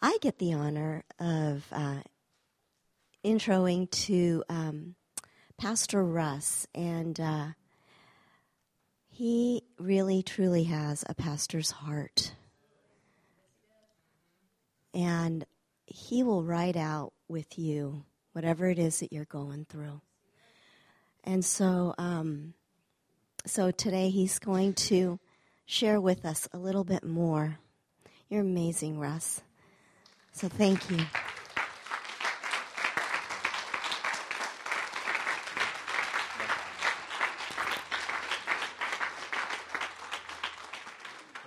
I get the honor of uh, introing to um, Pastor Russ, and uh, he really truly has a pastor's heart. And he will ride out with you whatever it is that you're going through. And so, um, so today he's going to share with us a little bit more. You're amazing, Russ. So thank you.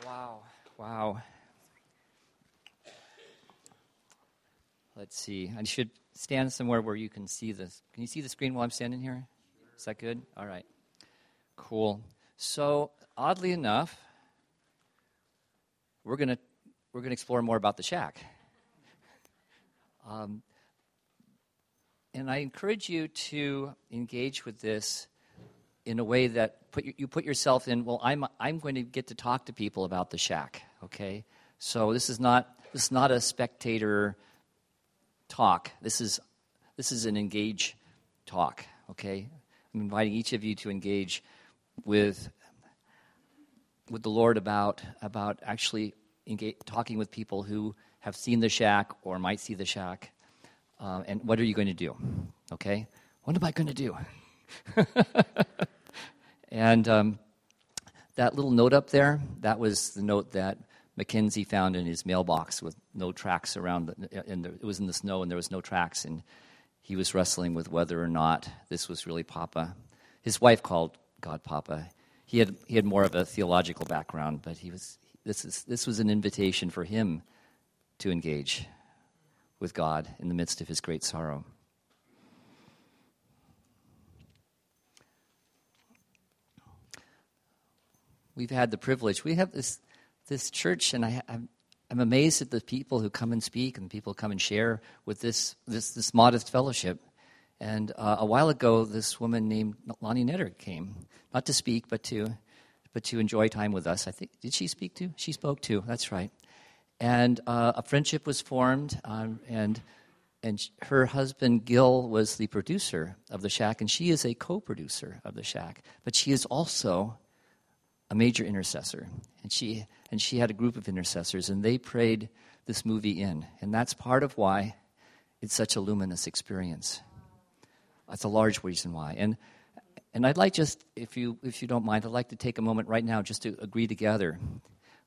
Wow. Wow. Let's see. I should stand somewhere where you can see this. Can you see the screen while I'm standing here? Is that good? All right. Cool. So, oddly enough, we're going to we're going to explore more about the shack. Um, and I encourage you to engage with this in a way that put you, put yourself in. Well, I'm I'm going to get to talk to people about the shack. Okay, so this is not this is not a spectator talk. This is this is an engage talk. Okay, I'm inviting each of you to engage with with the Lord about about actually engage, talking with people who have seen the shack or might see the shack. Uh, and what are you going to do? Okay? What am I going to do? and um, that little note up there, that was the note that Mackenzie found in his mailbox with no tracks around. The, and it was in the snow and there was no tracks. And he was wrestling with whether or not this was really Papa. His wife called God Papa. He had, he had more of a theological background, but he was, this, is, this was an invitation for him to engage with God in the midst of his great sorrow. We've had the privilege. We have this, this church, and I, I'm, I'm amazed at the people who come and speak and people come and share with this, this, this modest fellowship. And uh, a while ago, this woman named Lonnie Netter came, not to speak, but to, but to enjoy time with us. I think, did she speak to? She spoke to, that's right and uh, a friendship was formed. Um, and and her husband Gil was the producer of the Shack, and she is a co-producer of the Shack. But she is also a major intercessor, and she and she had a group of intercessors, and they prayed this movie in, and that's part of why it's such a luminous experience. That's a large reason why, and. And I'd like just, if you, if you don't mind, I'd like to take a moment right now just to agree together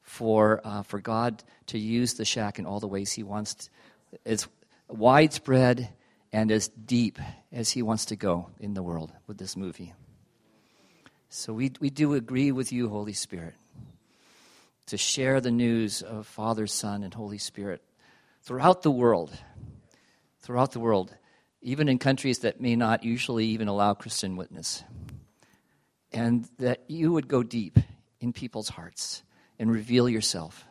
for, uh, for God to use the shack in all the ways He wants, to, as widespread and as deep as He wants to go in the world with this movie. So we, we do agree with you, Holy Spirit, to share the news of Father, Son, and Holy Spirit throughout the world. Throughout the world, even in countries that may not usually even allow Christian witness. And that you would go deep in people's hearts and reveal yourself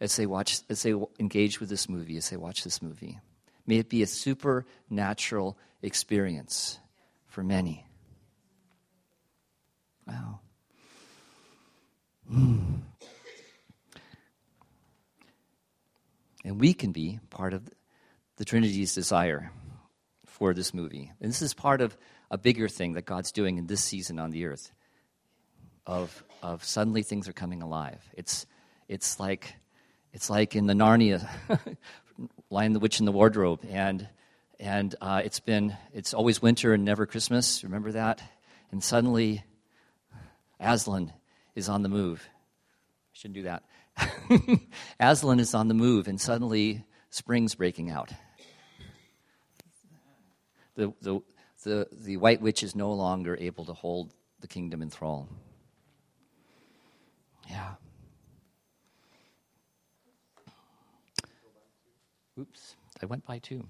as they watch, as they engage with this movie, as they watch this movie. May it be a supernatural experience for many. Wow. Hmm. And we can be part of the Trinity's desire for this movie. And this is part of a bigger thing that God's doing in this season on the earth of, of suddenly things are coming alive. It's, it's, like, it's like in the Narnia, Lion, the Witch, and the Wardrobe. And, and uh, it's been, it's always winter and never Christmas. Remember that? And suddenly, Aslan is on the move. I shouldn't do that. Aslan is on the move, and suddenly spring's breaking out. The, the, the, the white witch is no longer able to hold the kingdom in thrall. Yeah. Oops, I went by two.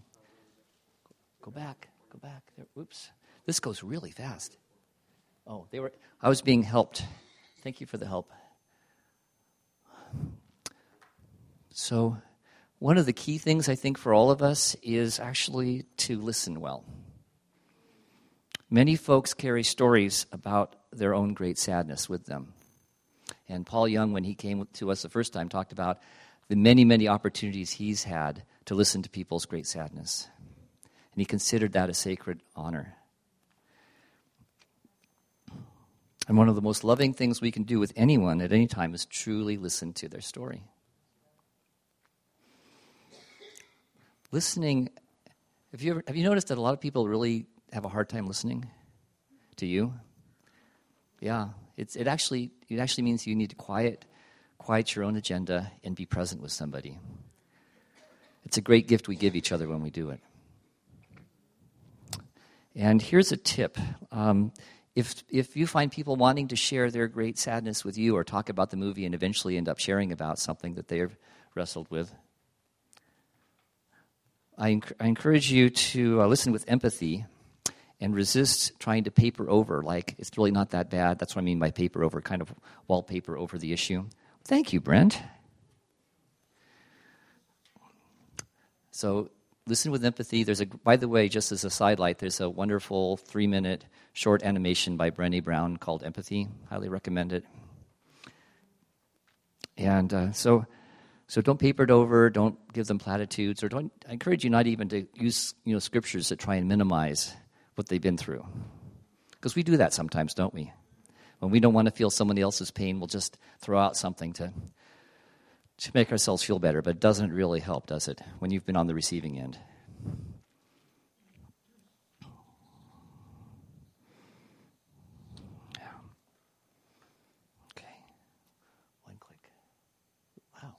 Go back, go back. There. Oops, this goes really fast. Oh, they were. I was being helped. Thank you for the help. So, one of the key things I think for all of us is actually to listen well. Many folks carry stories about their own great sadness with them. And Paul Young, when he came to us the first time, talked about the many, many opportunities he's had to listen to people's great sadness. And he considered that a sacred honor. And one of the most loving things we can do with anyone at any time is truly listen to their story. Listening, have you, ever, have you noticed that a lot of people really have a hard time listening to you? Yeah, it's, it, actually, it actually means you need to quiet, quiet your own agenda and be present with somebody. It's a great gift we give each other when we do it. And here's a tip. Um, if, if you find people wanting to share their great sadness with you or talk about the movie and eventually end up sharing about something that they've wrestled with, I, enc- I encourage you to uh, listen with empathy and resist trying to paper over, like it's really not that bad. That's what I mean by paper over, kind of wallpaper over the issue. Thank you, Brent. So listen with empathy. There's a, by the way, just as a sidelight, there's a wonderful three minute short animation by Brené Brown called Empathy. Highly recommend it. And uh, so, so don't paper it over. Don't give them platitudes, or don't. I encourage you not even to use you know scriptures that try and minimize what they've been through, because we do that sometimes, don't we? When we don't want to feel somebody else's pain, we'll just throw out something to to make ourselves feel better, but it doesn't really help, does it, when you've been on the receiving end? Yeah. Okay. One click. Wow.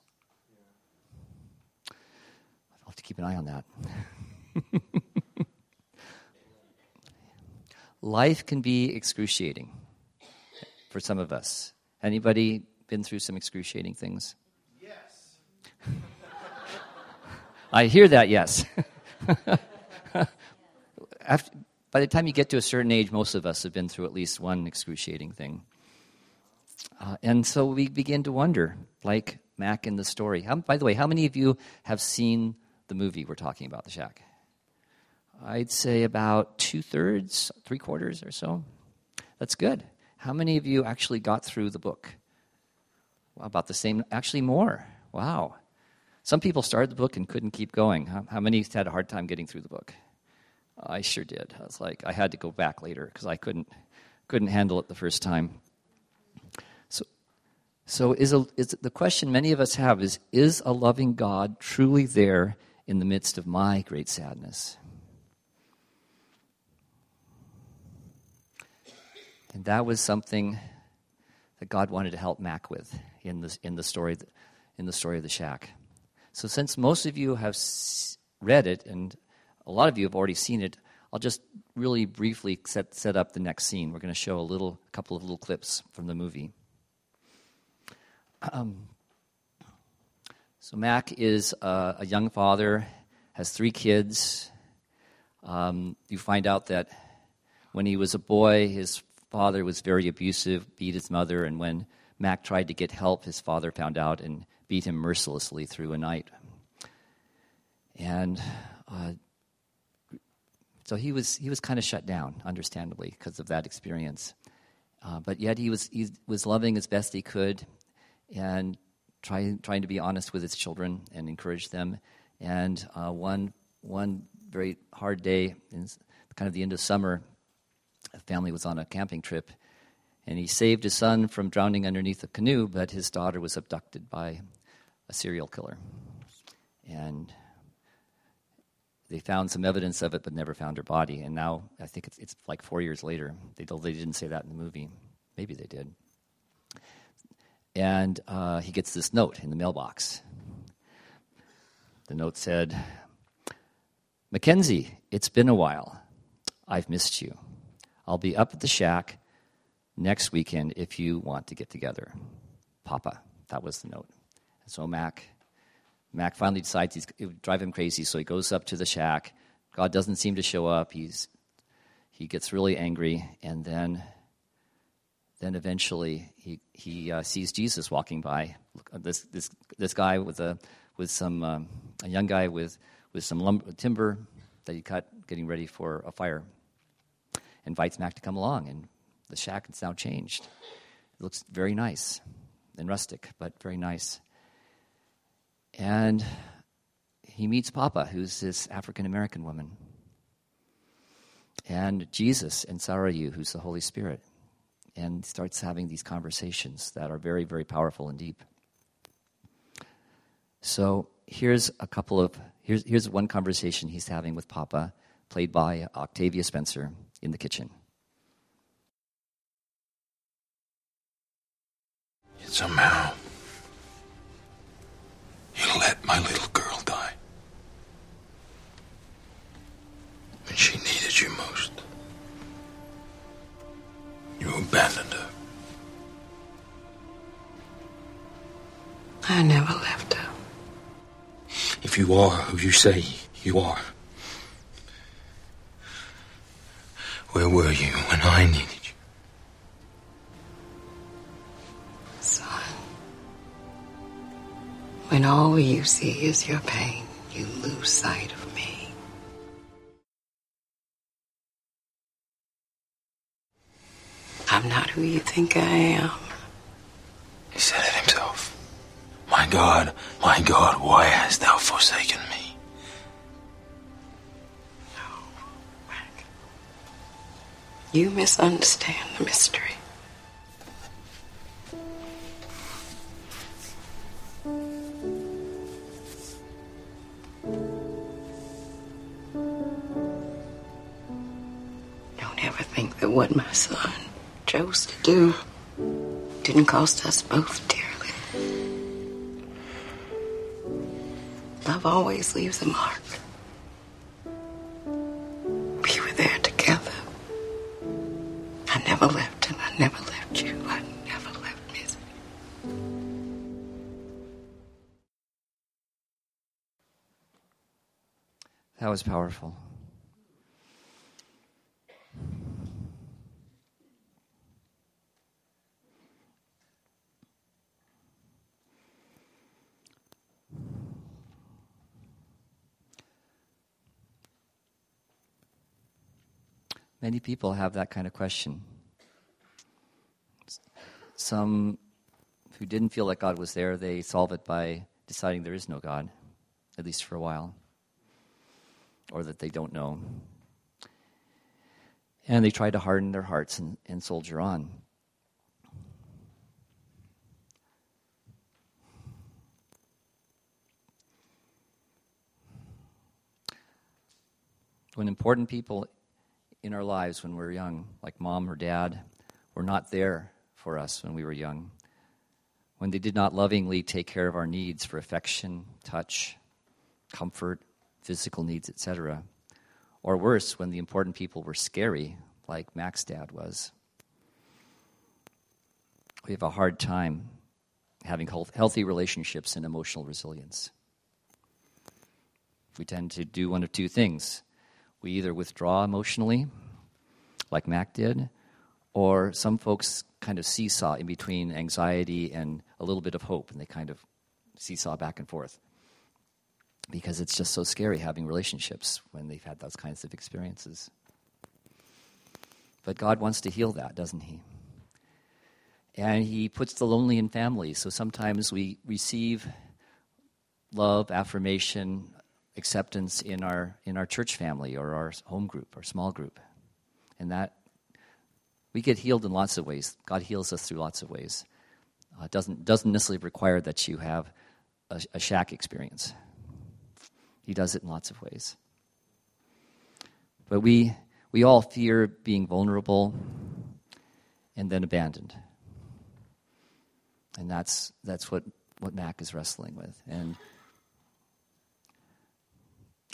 I'll have to keep an eye on that. Life can be excruciating for some of us. Anybody been through some excruciating things? Yes. I hear that, yes. After, by the time you get to a certain age, most of us have been through at least one excruciating thing. Uh, and so we begin to wonder, like Mac in the story. How, by the way, how many of you have seen the movie we're talking about, The Shack? I'd say about two thirds, three quarters or so. That's good. How many of you actually got through the book? Well, about the same, actually more. Wow. Some people started the book and couldn't keep going. How, how many had a hard time getting through the book? I sure did. I was like, I had to go back later because I couldn't couldn't handle it the first time. So, so is, a, is the question many of us have is: Is a loving God truly there in the midst of my great sadness? And that was something that God wanted to help Mac with in the in the story in the story of the shack. So, since most of you have read it and a lot of you have already seen it, I'll just really briefly set, set up the next scene. We're going to show a little, a couple of little clips from the movie. Um, so, Mac is a, a, young father, has three kids. Um, you find out that when he was a boy, his father was very abusive, beat his mother, and when Mac tried to get help, his father found out and beat him mercilessly through a night. And uh, so he was, he was kind of shut down, understandably, because of that experience. Uh, but yet he was, he was loving as best he could and trying, trying to be honest with his children and encourage them. And uh, one, one very hard day, in kind of the end of summer, family was on a camping trip and he saved his son from drowning underneath a canoe, but his daughter was abducted by a serial killer. And they found some evidence of it, but never found her body. And now I think it's, it's like four years later. They, they didn't say that in the movie. Maybe they did. And uh, he gets this note in the mailbox. The note said, Mackenzie, it's been a while. I've missed you. I'll be up at the shack next weekend if you want to get together. Papa. That was the note. So Mac, Mac finally decides he's, it would drive him crazy, so he goes up to the shack. God doesn't seem to show up. He's, he gets really angry, and then, then eventually he, he uh, sees Jesus walking by. Uh, this, this, this guy with, a, with some, um, a young guy with, with some lumber, timber that he cut, getting ready for a fire. Invites Mac to come along, and the shack is now changed. It looks very nice and rustic, but very nice. And he meets Papa, who's this African American woman, and Jesus and Sarayu, who's the Holy Spirit, and starts having these conversations that are very, very powerful and deep. So here's a couple of here's here's one conversation he's having with Papa, played by Octavia Spencer in the kitchen. Somehow, you let my little girl die. When she needed you most. You abandoned her. I never left her. If you are who you say you are, where were you when I needed you? Son, when all you see is your pain, you lose sight of me. I'm not who you think I am. He said it himself. My God, my God, why hast thou forsaken You misunderstand the mystery. Don't ever think that what my son chose to do didn't cost us both dearly. Love always leaves a mark. Was powerful. Many people have that kind of question. Some who didn't feel that God was there, they solve it by deciding there is no God, at least for a while, or that they don't know. And they try to harden their hearts and, and soldier on. When important people in our lives when we were young, like mom or dad, were not there for us when we were young. When they did not lovingly take care of our needs for affection, touch, comfort, physical needs, etc. Or worse, when the important people were scary, like Mac's dad was. We have a hard time having healthy relationships and emotional resilience. We tend to do one of two things we either withdraw emotionally, like Mac did, or some folks kind of seesaw in between anxiety and a little bit of hope, and they kind of seesaw back and forth. Because it's just so scary having relationships when they've had those kinds of experiences. But God wants to heal that, doesn't He? And He puts the lonely in families. So sometimes we receive love, affirmation, acceptance in our in our church family or our home group or small group and that we get healed in lots of ways god heals us through lots of ways uh, doesn't doesn't necessarily require that you have a, a shack experience he does it in lots of ways but we we all fear being vulnerable and then abandoned and that's that's what what mac is wrestling with and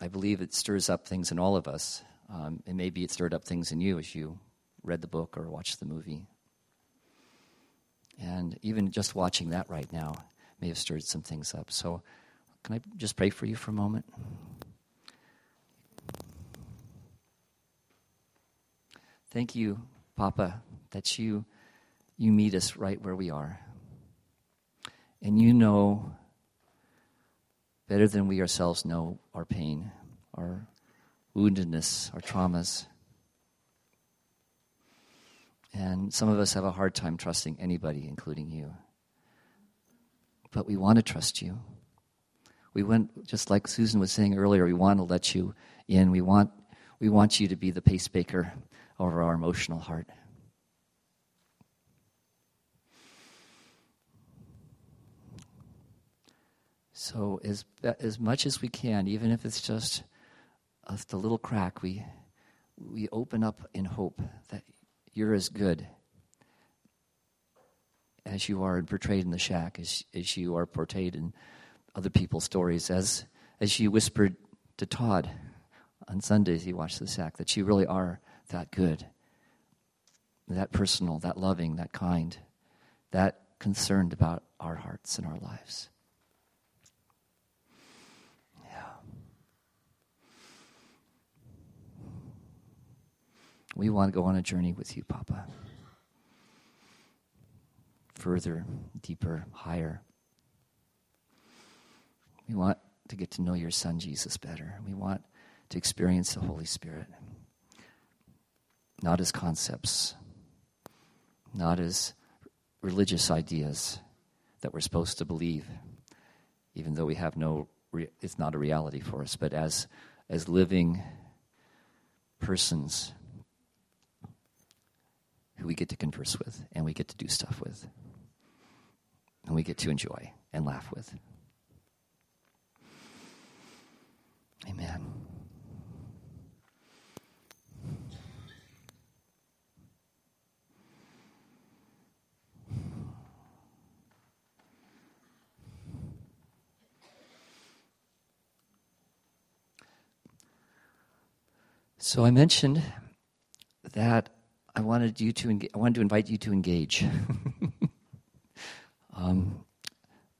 I believe it stirs up things in all of us. Um, and maybe it stirred up things in you as you read the book or watched the movie. And even just watching that right now may have stirred some things up. So, can I just pray for you for a moment? Thank you, Papa, that you you meet us right where we are. And you know better than we ourselves know our pain, our woundedness, our traumas. And some of us have a hard time trusting anybody, including you. But we want to trust you. We went, just like Susan was saying earlier, we want to let you in. We want, we want you to be the pacemaker over our emotional heart. So, as, as much as we can, even if it's just a, little crack, we, we open up in hope that you're as good as you are portrayed in the shack, as, as you are portrayed in other people's stories, as, as you whispered to Todd on Sundays he watched the shack, that you really are that good, that personal, that loving, that kind, that concerned about our hearts and our lives. Yeah. We want to go on a journey with you, Papa further, deeper, higher. We want to get to know your Son, Jesus, better. We want to experience the Holy Spirit, not as concepts, not as religious ideas that we're supposed to believe, even though we have no, it's not a reality for us, but as, as living persons who we get to converse with and we get to do stuff with and we get to enjoy and laugh with. Amen. So I mentioned that I wanted you to I wanted to invite you to engage. Um,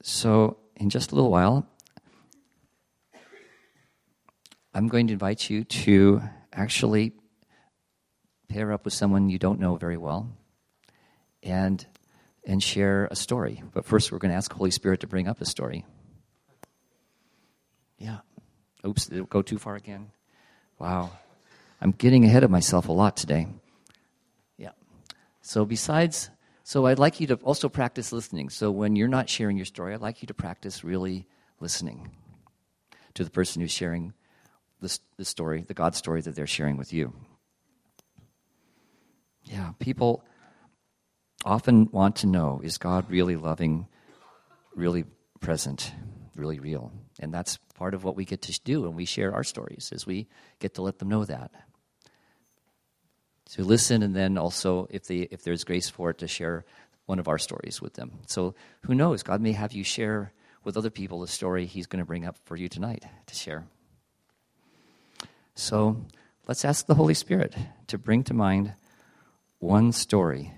so, in just a little while, I'm going to invite you to actually pair up with someone you don't know very well and and share a story. But first, we're going to ask Holy Spirit to bring up a story. Yeah. Oops, did it go too far again? Wow. I'm getting ahead of myself a lot today. Yeah. So, besides so I'd like you to also practice listening. So when you're not sharing your story, I'd like you to practice really listening to the person who's sharing the, the story, the God story that they're sharing with you. Yeah, people often want to know is God really loving, really present, really real? And that's part of what we get to do when we share our stories, is we get to let them know that to listen and then also if they if there's grace for it to share one of our stories with them so who knows god may have you share with other people the story he's going to bring up for you tonight to share so let's ask the holy spirit to bring to mind one story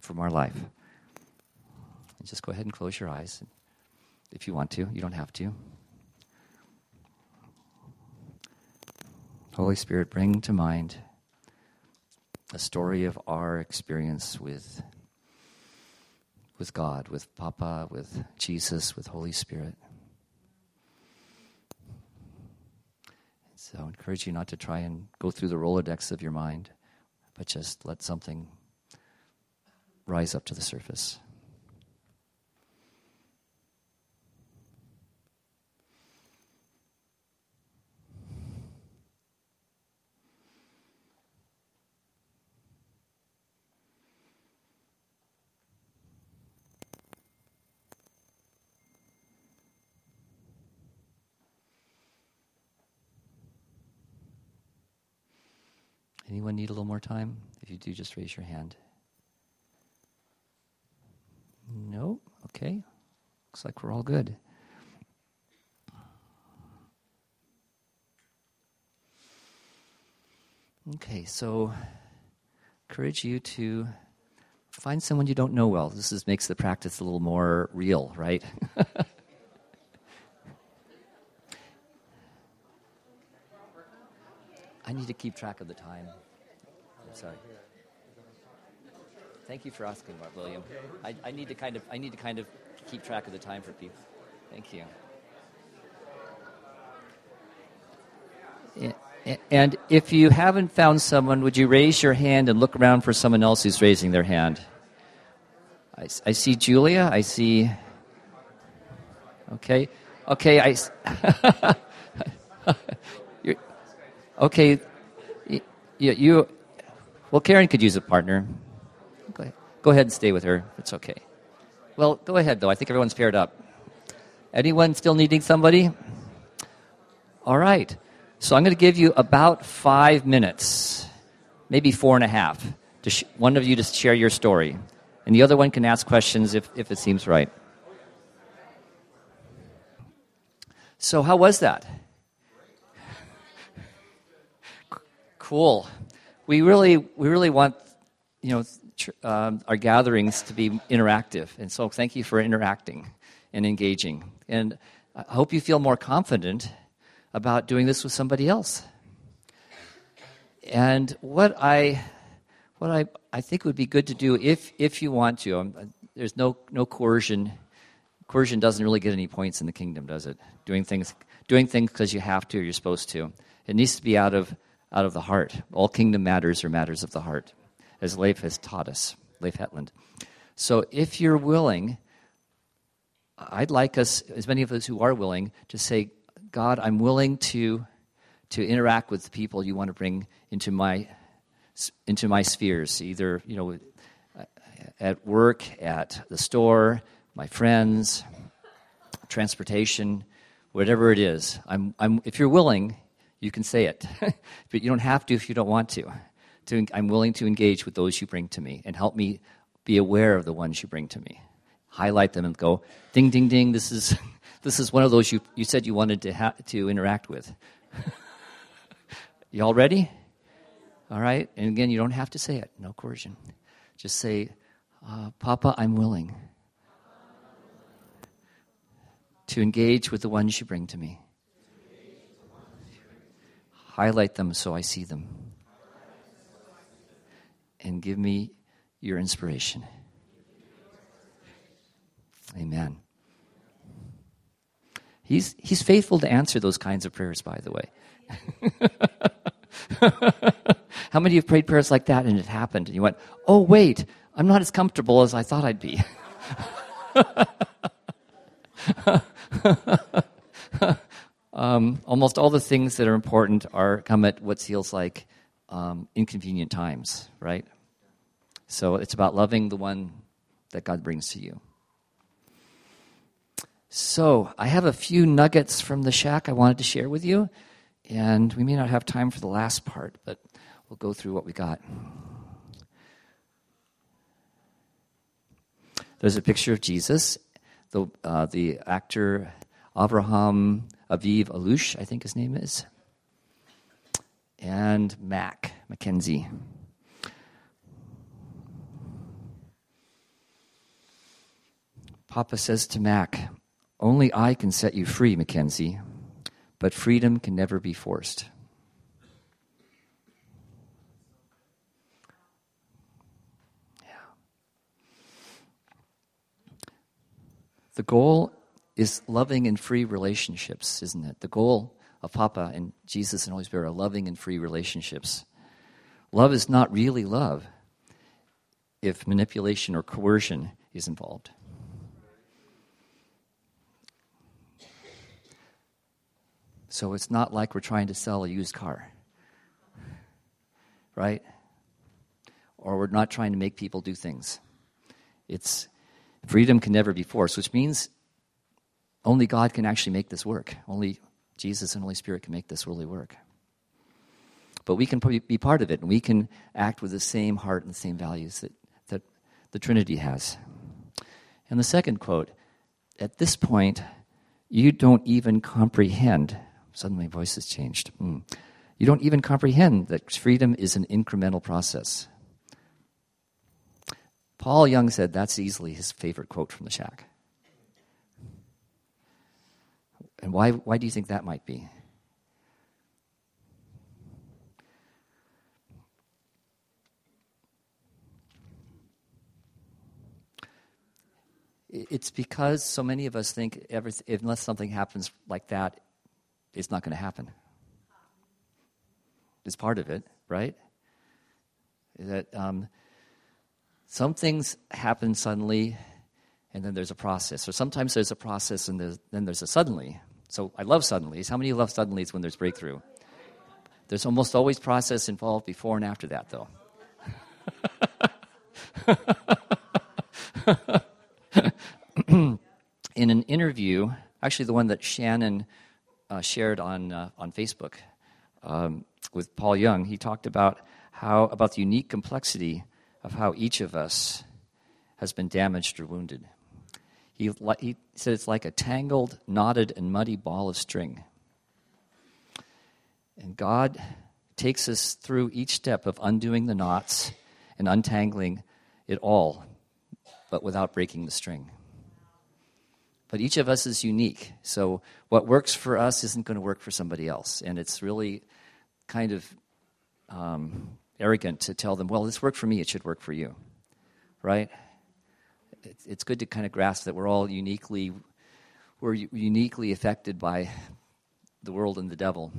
from our life. And just go ahead and close your eyes if you want to. You don't have to. Holy spirit bring to mind a story of our experience with with God, with Papa, with Jesus, with Holy Spirit. So I encourage you not to try and go through the Rolodex of your mind, but just let something rise up to the surface. Anyone need a little more time? If you do, just raise your hand. No? Okay. Looks like we're all good. Okay, so encourage you to find someone you don't know well. This is, makes the practice a little more real, right? I need to keep track of the time. I'm sorry. Thank you for asking, Mark William. I, I need to kind of I need to kind of keep track of the time for people. Thank you. And if you haven't found someone, would you raise your hand and look around for someone else who's raising their hand? I, I see Julia. I see. Okay. Okay, I. okay, you, you. Well, Karen could use a partner. Go ahead, go ahead and stay with her. It's okay. Well, go ahead though. I think everyone's paired up. Anyone still needing somebody? All right. So I'm going to give you about five minutes, maybe four and a half, to sh- one of you to share your story, and the other one can ask questions if, if it seems right. So, how was that? Cool. We really, we really want, you know, tr- um, our gatherings to be interactive, and so thank you for interacting and engaging. And I hope you feel more confident about doing this with somebody else. And what I, what I, I think would be good to do if, if you want to, um, there's no, no coercion coercion doesn't really get any points in the kingdom, does it? Doing things, doing things because you have to or you're supposed to. It needs to be out of out of the heart. All kingdom matters are matters of the heart, as Leif has taught us, Leif Hetland. So if you're willing, I'd like us, as many of us who are willing, to say, God, I'm willing to to interact with the people you want to bring into my into my spheres, either you know at work, at the store, my friends, transportation, whatever it is. I'm, I'm, if you're willing, you can say it, but you don't have to if you don't want to. to. I'm willing to engage with those you bring to me and help me be aware of the ones you bring to me. Highlight them and go, ding, ding, ding, this is, this is one of those you, you said you wanted to, ha- to interact with. you all ready? All right? And again, you don't have to say it, no coercion. Just say, uh, Papa, I'm willing to engage with the ones you bring to me. Highlight them so I see them. And give me your inspiration. Amen. He's, he's faithful to answer those kinds of prayers, by the way. How many of you have prayed prayers like that and it happened? And you went, oh, wait, I'm not as comfortable as I thought I'd be. um, almost all the things that are important are come at what feels like um, inconvenient times, right? So it's about loving the one that God brings to you. So I have a few nuggets from the shack I wanted to share with you, and we may not have time for the last part, but we'll go through what we got. There's a picture of Jesus the, uh, the actor Avraham Aviv Alush, I think his name is, and Mac Mackenzie. Papa says to Mac, Only I can set you free, Mackenzie, but freedom can never be forced. Yeah. The goal is loving and free relationships, isn't it? The goal of Papa and Jesus and Holy Spirit are loving and free relationships. Love is not really love if manipulation or coercion is involved. So it's not like we're trying to sell a used car, right? Or we're not trying to make people do things. It's Freedom can never be forced, which means only God can actually make this work. Only Jesus and Holy Spirit can make this really work. But we can be part of it, and we can act with the same heart and the same values that, that the Trinity has. And the second quote At this point, you don't even comprehend. Suddenly, my voice has changed. Mm. You don't even comprehend that freedom is an incremental process. Paul Young said that's easily his favorite quote from the shack. And why, why do you think that might be? It's because so many of us think unless something happens like that, it's not going to happen. It's part of it, right? That um, some things happen suddenly, and then there's a process. Or sometimes there's a process and there's, then there's a suddenly. So I love suddenlies. How many love suddenlies when there's breakthrough? There's almost always process involved before and after that, though. In an interview, actually the one that Shannon uh, shared on uh, on Facebook um, with Paul Young, he talked about how about the unique complexity of how each of us has been damaged or wounded. He, he said it's like a tangled, knotted, and muddy ball of string. And God takes us through each step of undoing the knots and untangling it all, but without breaking the string. But each of us is unique. So what works for us isn't going to work for somebody else. And it's really kind of um, arrogant to tell them, well, this worked for me, it should work for you. Right? It's good to kind of grasp that we're all uniquely, we're uniquely affected by the world and the devil.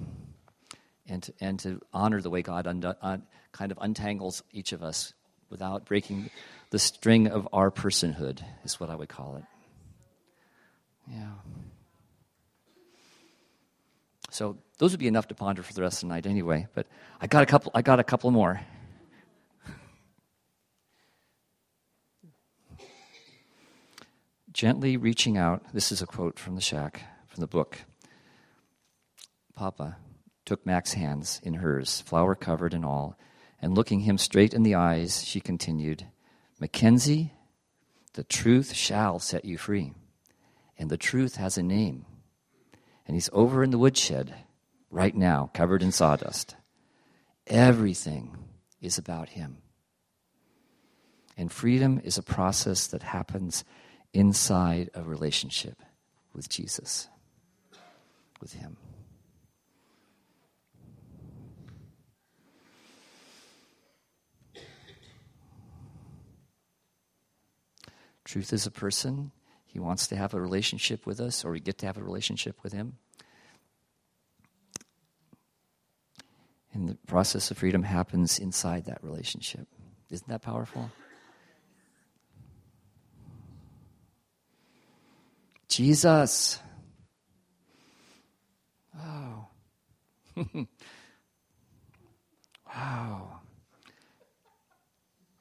And to, and to honor the way God un, un, uh, kind of untangles each of us without breaking the string of our personhood, is what I would call it. Yeah. So those would be enough to ponder for the rest of the night anyway. But I got a couple. I got a couple more. Gently reaching out. This is a quote from the shack, from the book. Papa took Mac's hands in hers, flower covered and all, and looking him straight in the eyes, she continued, Mackenzie, the truth shall set you free. And the truth has a name. And he's over in the woodshed right now, covered in sawdust. Everything is about him. And freedom is a process that happens inside a relationship with Jesus, with him. Truth is a person, he wants to have a relationship with us, or we get to have a relationship with Him. And the process of freedom happens inside that relationship. Isn't that powerful? Jesus. Wow. wow.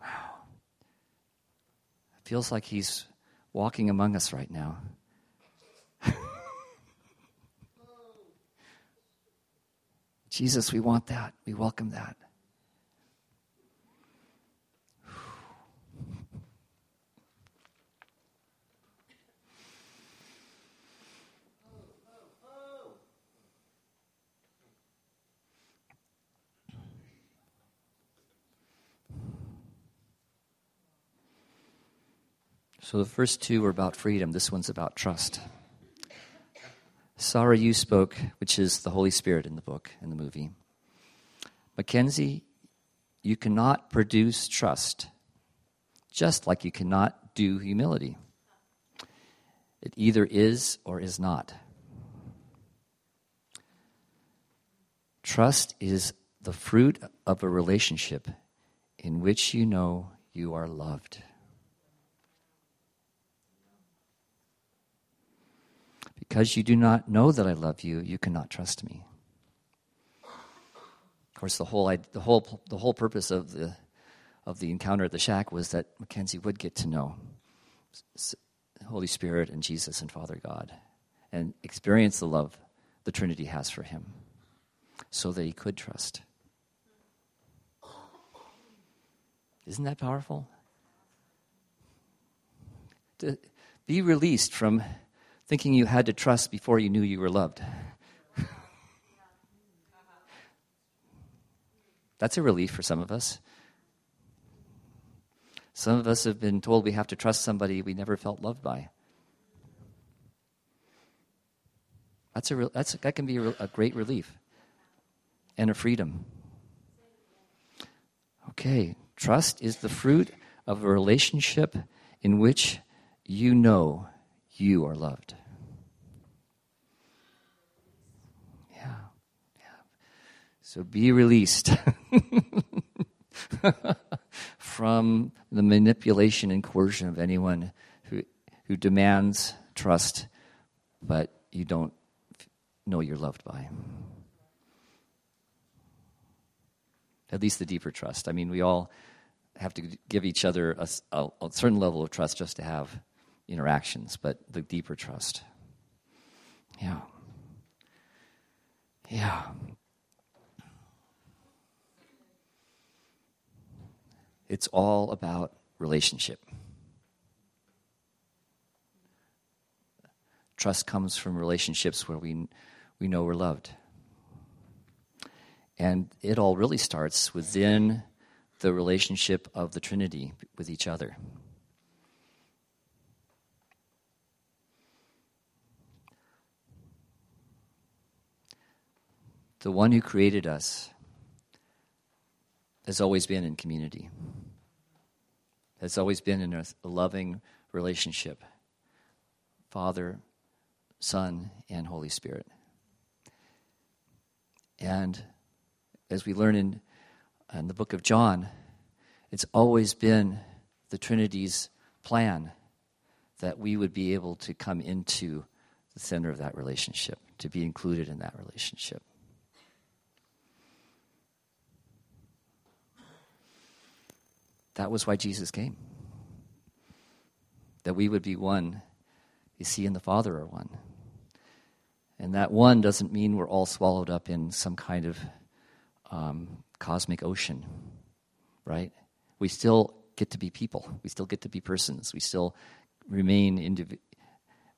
Wow. It feels like he's walking among us right now. Jesus, we want that. We welcome that. So the first two were about freedom. This one's about trust. Sarayu spoke, which is the Holy Spirit in the book, in the movie. Mackenzie, you cannot produce trust, just like you cannot do humility. It either is or is not. Trust is the fruit of a relationship in which you know you are loved. Because you do not know that I love you, you cannot trust me. Of course, the whole, the whole, the whole purpose of the, of the encounter at the shack was that Mackenzie would get to know Holy Spirit and Jesus and Father God and experience the love the Trinity has for him so that he could trust. Isn't that powerful? To be released from thinking you had to trust before you knew you were loved. That's a relief for some of us. Some of us have been told we have to trust somebody we never felt loved by. That's a, that's, that can be a, a great relief and a freedom. Okay, trust is the fruit of a relationship in which you know you are loved. Yeah, yeah. So be released from the manipulation and coercion of anyone who, who demands trust, but you don't know you're loved by. At least the deeper trust. I mean, we all have to give each other a, a, a certain level of trust just to have interactions, but the deeper trust. Yeah. Yeah. It's all about relationship. Trust comes from relationships where we, we know we're loved. And it all really starts within the relationship of the Trinity with each other. The one who created us has always been in community, has always been in a, loving relationship Father, Son, and Holy Spirit. And as we learn in, in the book of John, it's always been the Trinity's plan that we would be able to come into the center of that relationship, to be included in that relationship. That was why Jesus came. That we would be one. You see, and the Father are one. And that one doesn't mean we're all swallowed up in some kind of um, cosmic ocean, right? We still get to be people. We still get to be persons. We still remain indiv-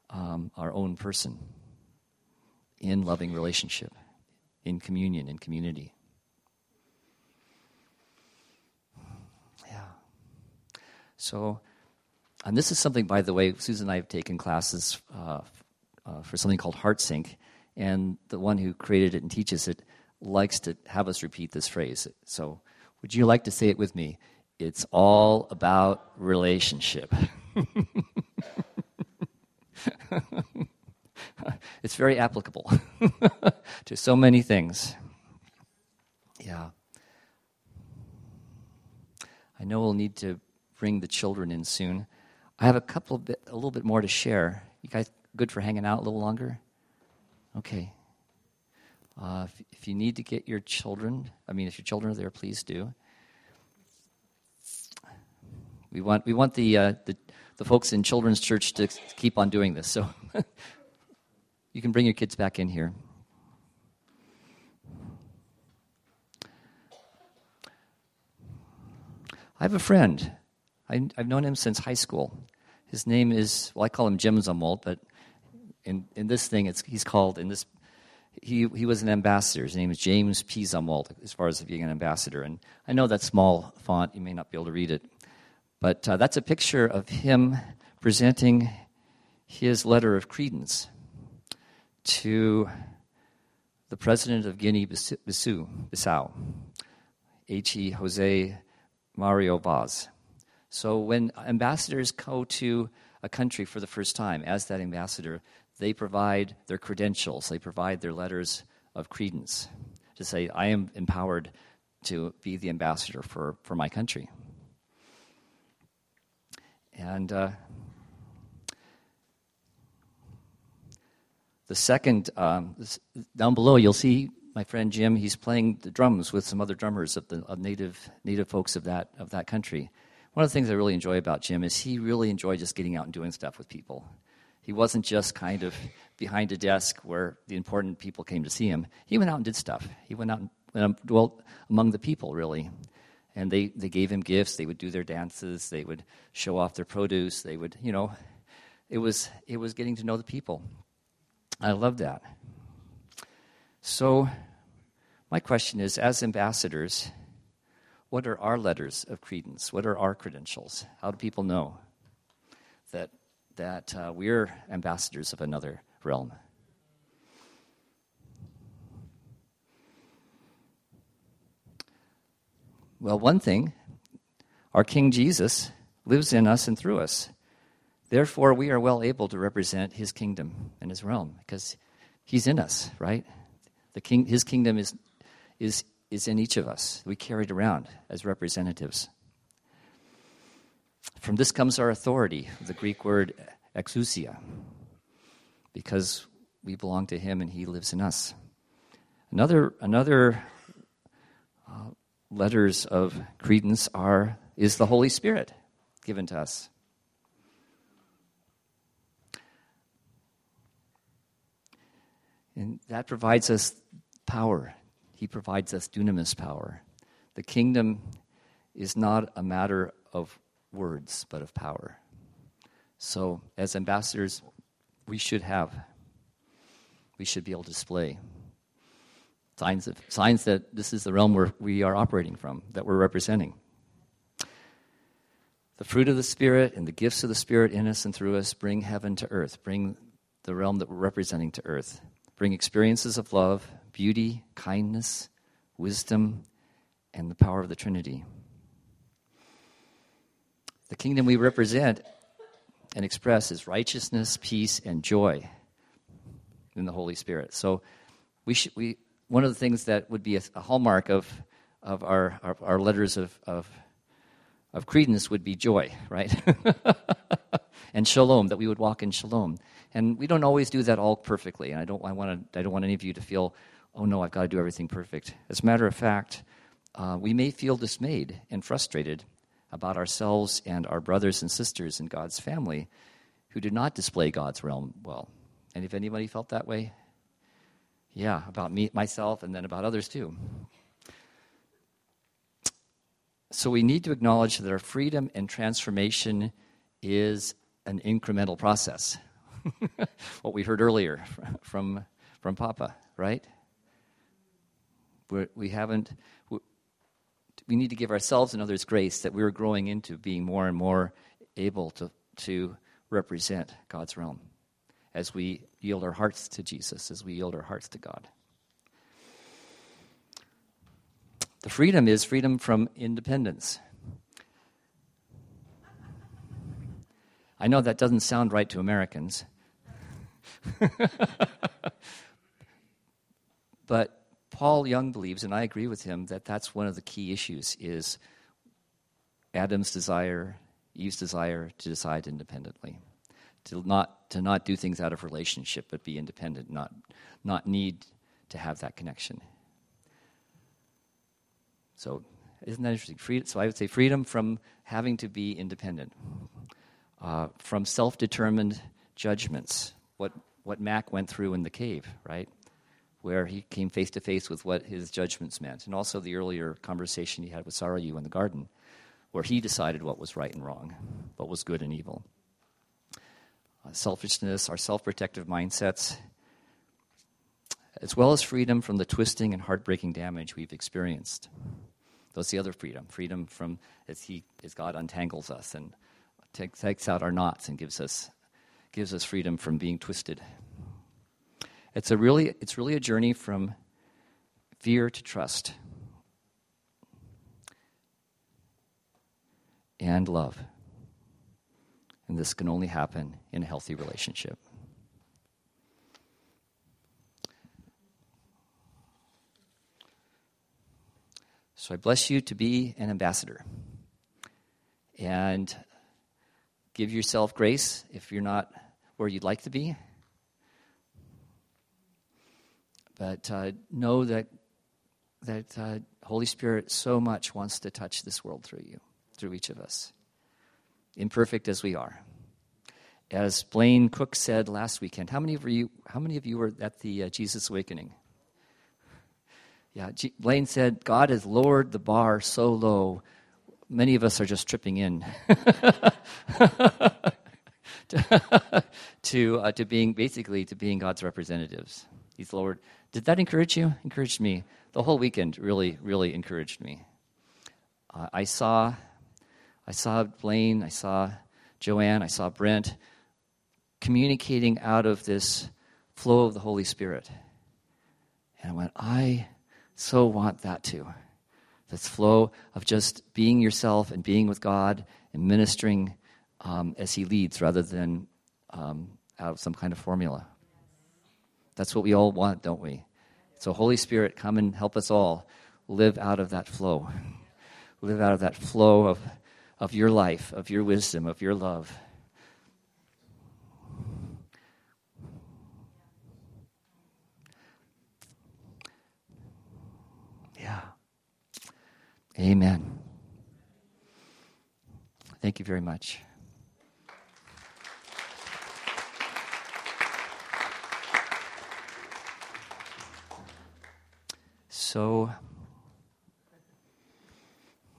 um, our own person in loving relationship, in communion, in community. So, and this is something, by the way, Susan and I have taken classes uh, uh, for something called HeartSync, and the one who created it and teaches it likes to have us repeat this phrase. So, would you like to say it with me? It's all about relationship. it's very applicable to so many things. Yeah. I know we'll need to bring the children in soon. I have a couple of bit, a little bit more to share. You guys good for hanging out a little longer? Okay. Uh, if, if, you need to get your children, I mean, if your children are there, please do. We want we want the uh, the, the folks in children's church to keep on doing this. So you can bring your kids back in here. I have a friend I, have known him since high school. His name is, well, I call him Jim Zumwalt, but in, in this thing, it's, he's called, in this, he, he was an ambassador. His name is James P. Zumwalt, as far as being an ambassador. And I know that small font, you may not be able to read it. But uh, that's a picture of him presenting his letter of credence to the president of Guinea Bissau, H.E. Jose Mario Vaz. So when ambassadors go to a country for the first time, as that ambassador, they provide their credentials, they provide their letters of credence to say, I am empowered to be the ambassador for, for my country. And uh, the second, um, down below, you'll see my friend Jim. He's playing the drums with some other drummers of the of native native folks of that of that country one of the things I really enjoy about Jim is he really enjoyed just getting out and doing stuff with people. He wasn't just kind of behind a desk where the important people came to see him. He went out and did stuff. He went out and dwelt among the people, really. And they, they gave him gifts. They would do their dances. They would show off their produce. They would, you know, it was, it was getting to know the people. I love that. So, my question is as ambassadors, what are our letters of credence? What are our credentials? How do people know that, that uh, we're ambassadors of another realm? Well, one thing, our King Jesus lives in us and through us. Therefore, we are well able to represent his kingdom and his realm because he's in us, right? The king, his kingdom is, is is in each of us. We carry it around as representatives. From this comes our authority, the Greek word exousia, because we belong to Him and He lives in us. Another, another uh, letters of credence are is the Holy Spirit given to us. And that provides us power. He provides us dunamis power. The kingdom is not a matter of words, but of power. So, as ambassadors, we should have, we should be able to display signs, of, signs that this is the realm where we are operating from, that we're representing. The fruit of the Spirit and the gifts of the Spirit in us and through us bring heaven to earth, bring the realm that we're representing to earth, bring experiences of love, beauty, kindness, wisdom, and the power of the Trinity. The kingdom we represent and express is righteousness, peace, and joy in the Holy Spirit. So, we should, we, one of the things that would be a, a hallmark of, of our, our, our letters of, of of credence would be joy, right? and shalom, that we would walk in shalom. And we don't always do that all perfectly. And I don't, I want to, I don't want any of you to feel, oh no, I've got to do everything perfect. As a matter of fact, uh, we may feel dismayed and frustrated about ourselves and our brothers and sisters in God's family who do not display God's realm well. And if anybody felt that way, yeah, about me, myself, and then about others too. So we need to acknowledge that our freedom and transformation is an incremental process. what we heard earlier from, from Papa, right? We're, we haven't, we need to give ourselves and others grace that we're growing into being more and more able to, to represent God's realm as we yield our hearts to Jesus, as we yield our hearts to God. The freedom is freedom from independence. I know that doesn't sound right to Americans. but Paul Young believes, and I agree with him, that that's one of the key issues is Adam's desire, Eve's desire to decide independently. To not, to not do things out of relationship, but be independent, not, not need to have that connection. So, isn't that interesting? So, I would say freedom from having to be independent, uh, from self determined judgments. What, what Mac went through in the cave, right? Where he came face to face with what his judgments meant. And also the earlier conversation he had with Sarayu in the garden, where he decided what was right and wrong, what was good and evil. Uh, selfishness, our self protective mindsets, as well as freedom from the twisting and heartbreaking damage we've experienced. That's the other freedom. Freedom from as he as God untangles us and takes, out our knots and gives us gives us freedom from being twisted. It's a really it's really a journey from fear to trust and love. And this can only happen in a healthy relationship. So I bless you to be an ambassador. And give yourself grace if you're not where you'd like to be. But uh, know that that uh, Holy Spirit so much wants to touch this world through you, through each of us, imperfect as we are. As Blaine Cook said last weekend, how many of you? How many of you were at the uh, Jesus Awakening? Yeah, G- Blaine said, God has lowered the bar so low, many of us are just tripping in to, uh, to being, basically, to being God's representatives. He's lowered. Did that encourage you? Encouraged me. The whole weekend really, really encouraged me. Uh, I saw, I saw Blaine, I saw Joanne, I saw Brent communicating out of this flow of the Holy Spirit. And I went, I so want that too. This flow of just being yourself and being with God and ministering um, as He leads rather than um, out of some kind of formula. That's what we all want, don't we? So, Holy Spirit, come and help us all live out of that flow. Live out of that flow of, of your life, of your wisdom, of your love. Yeah. Amen. Thank you very much. So,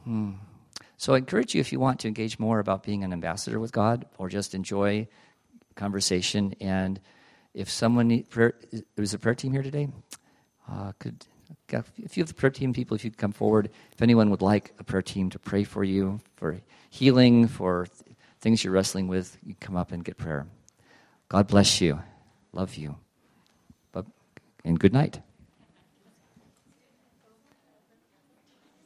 hmm. so I encourage you if you want to engage more about being an ambassador with God or just enjoy conversation. And if someone need there's a prayer team here today. Uh, could a few of the prayer team people, if you'd come forward, if anyone would like a prayer team to pray for you for healing, for th- things you're wrestling with, you come up and get prayer. God bless you. Love you. But, and good night.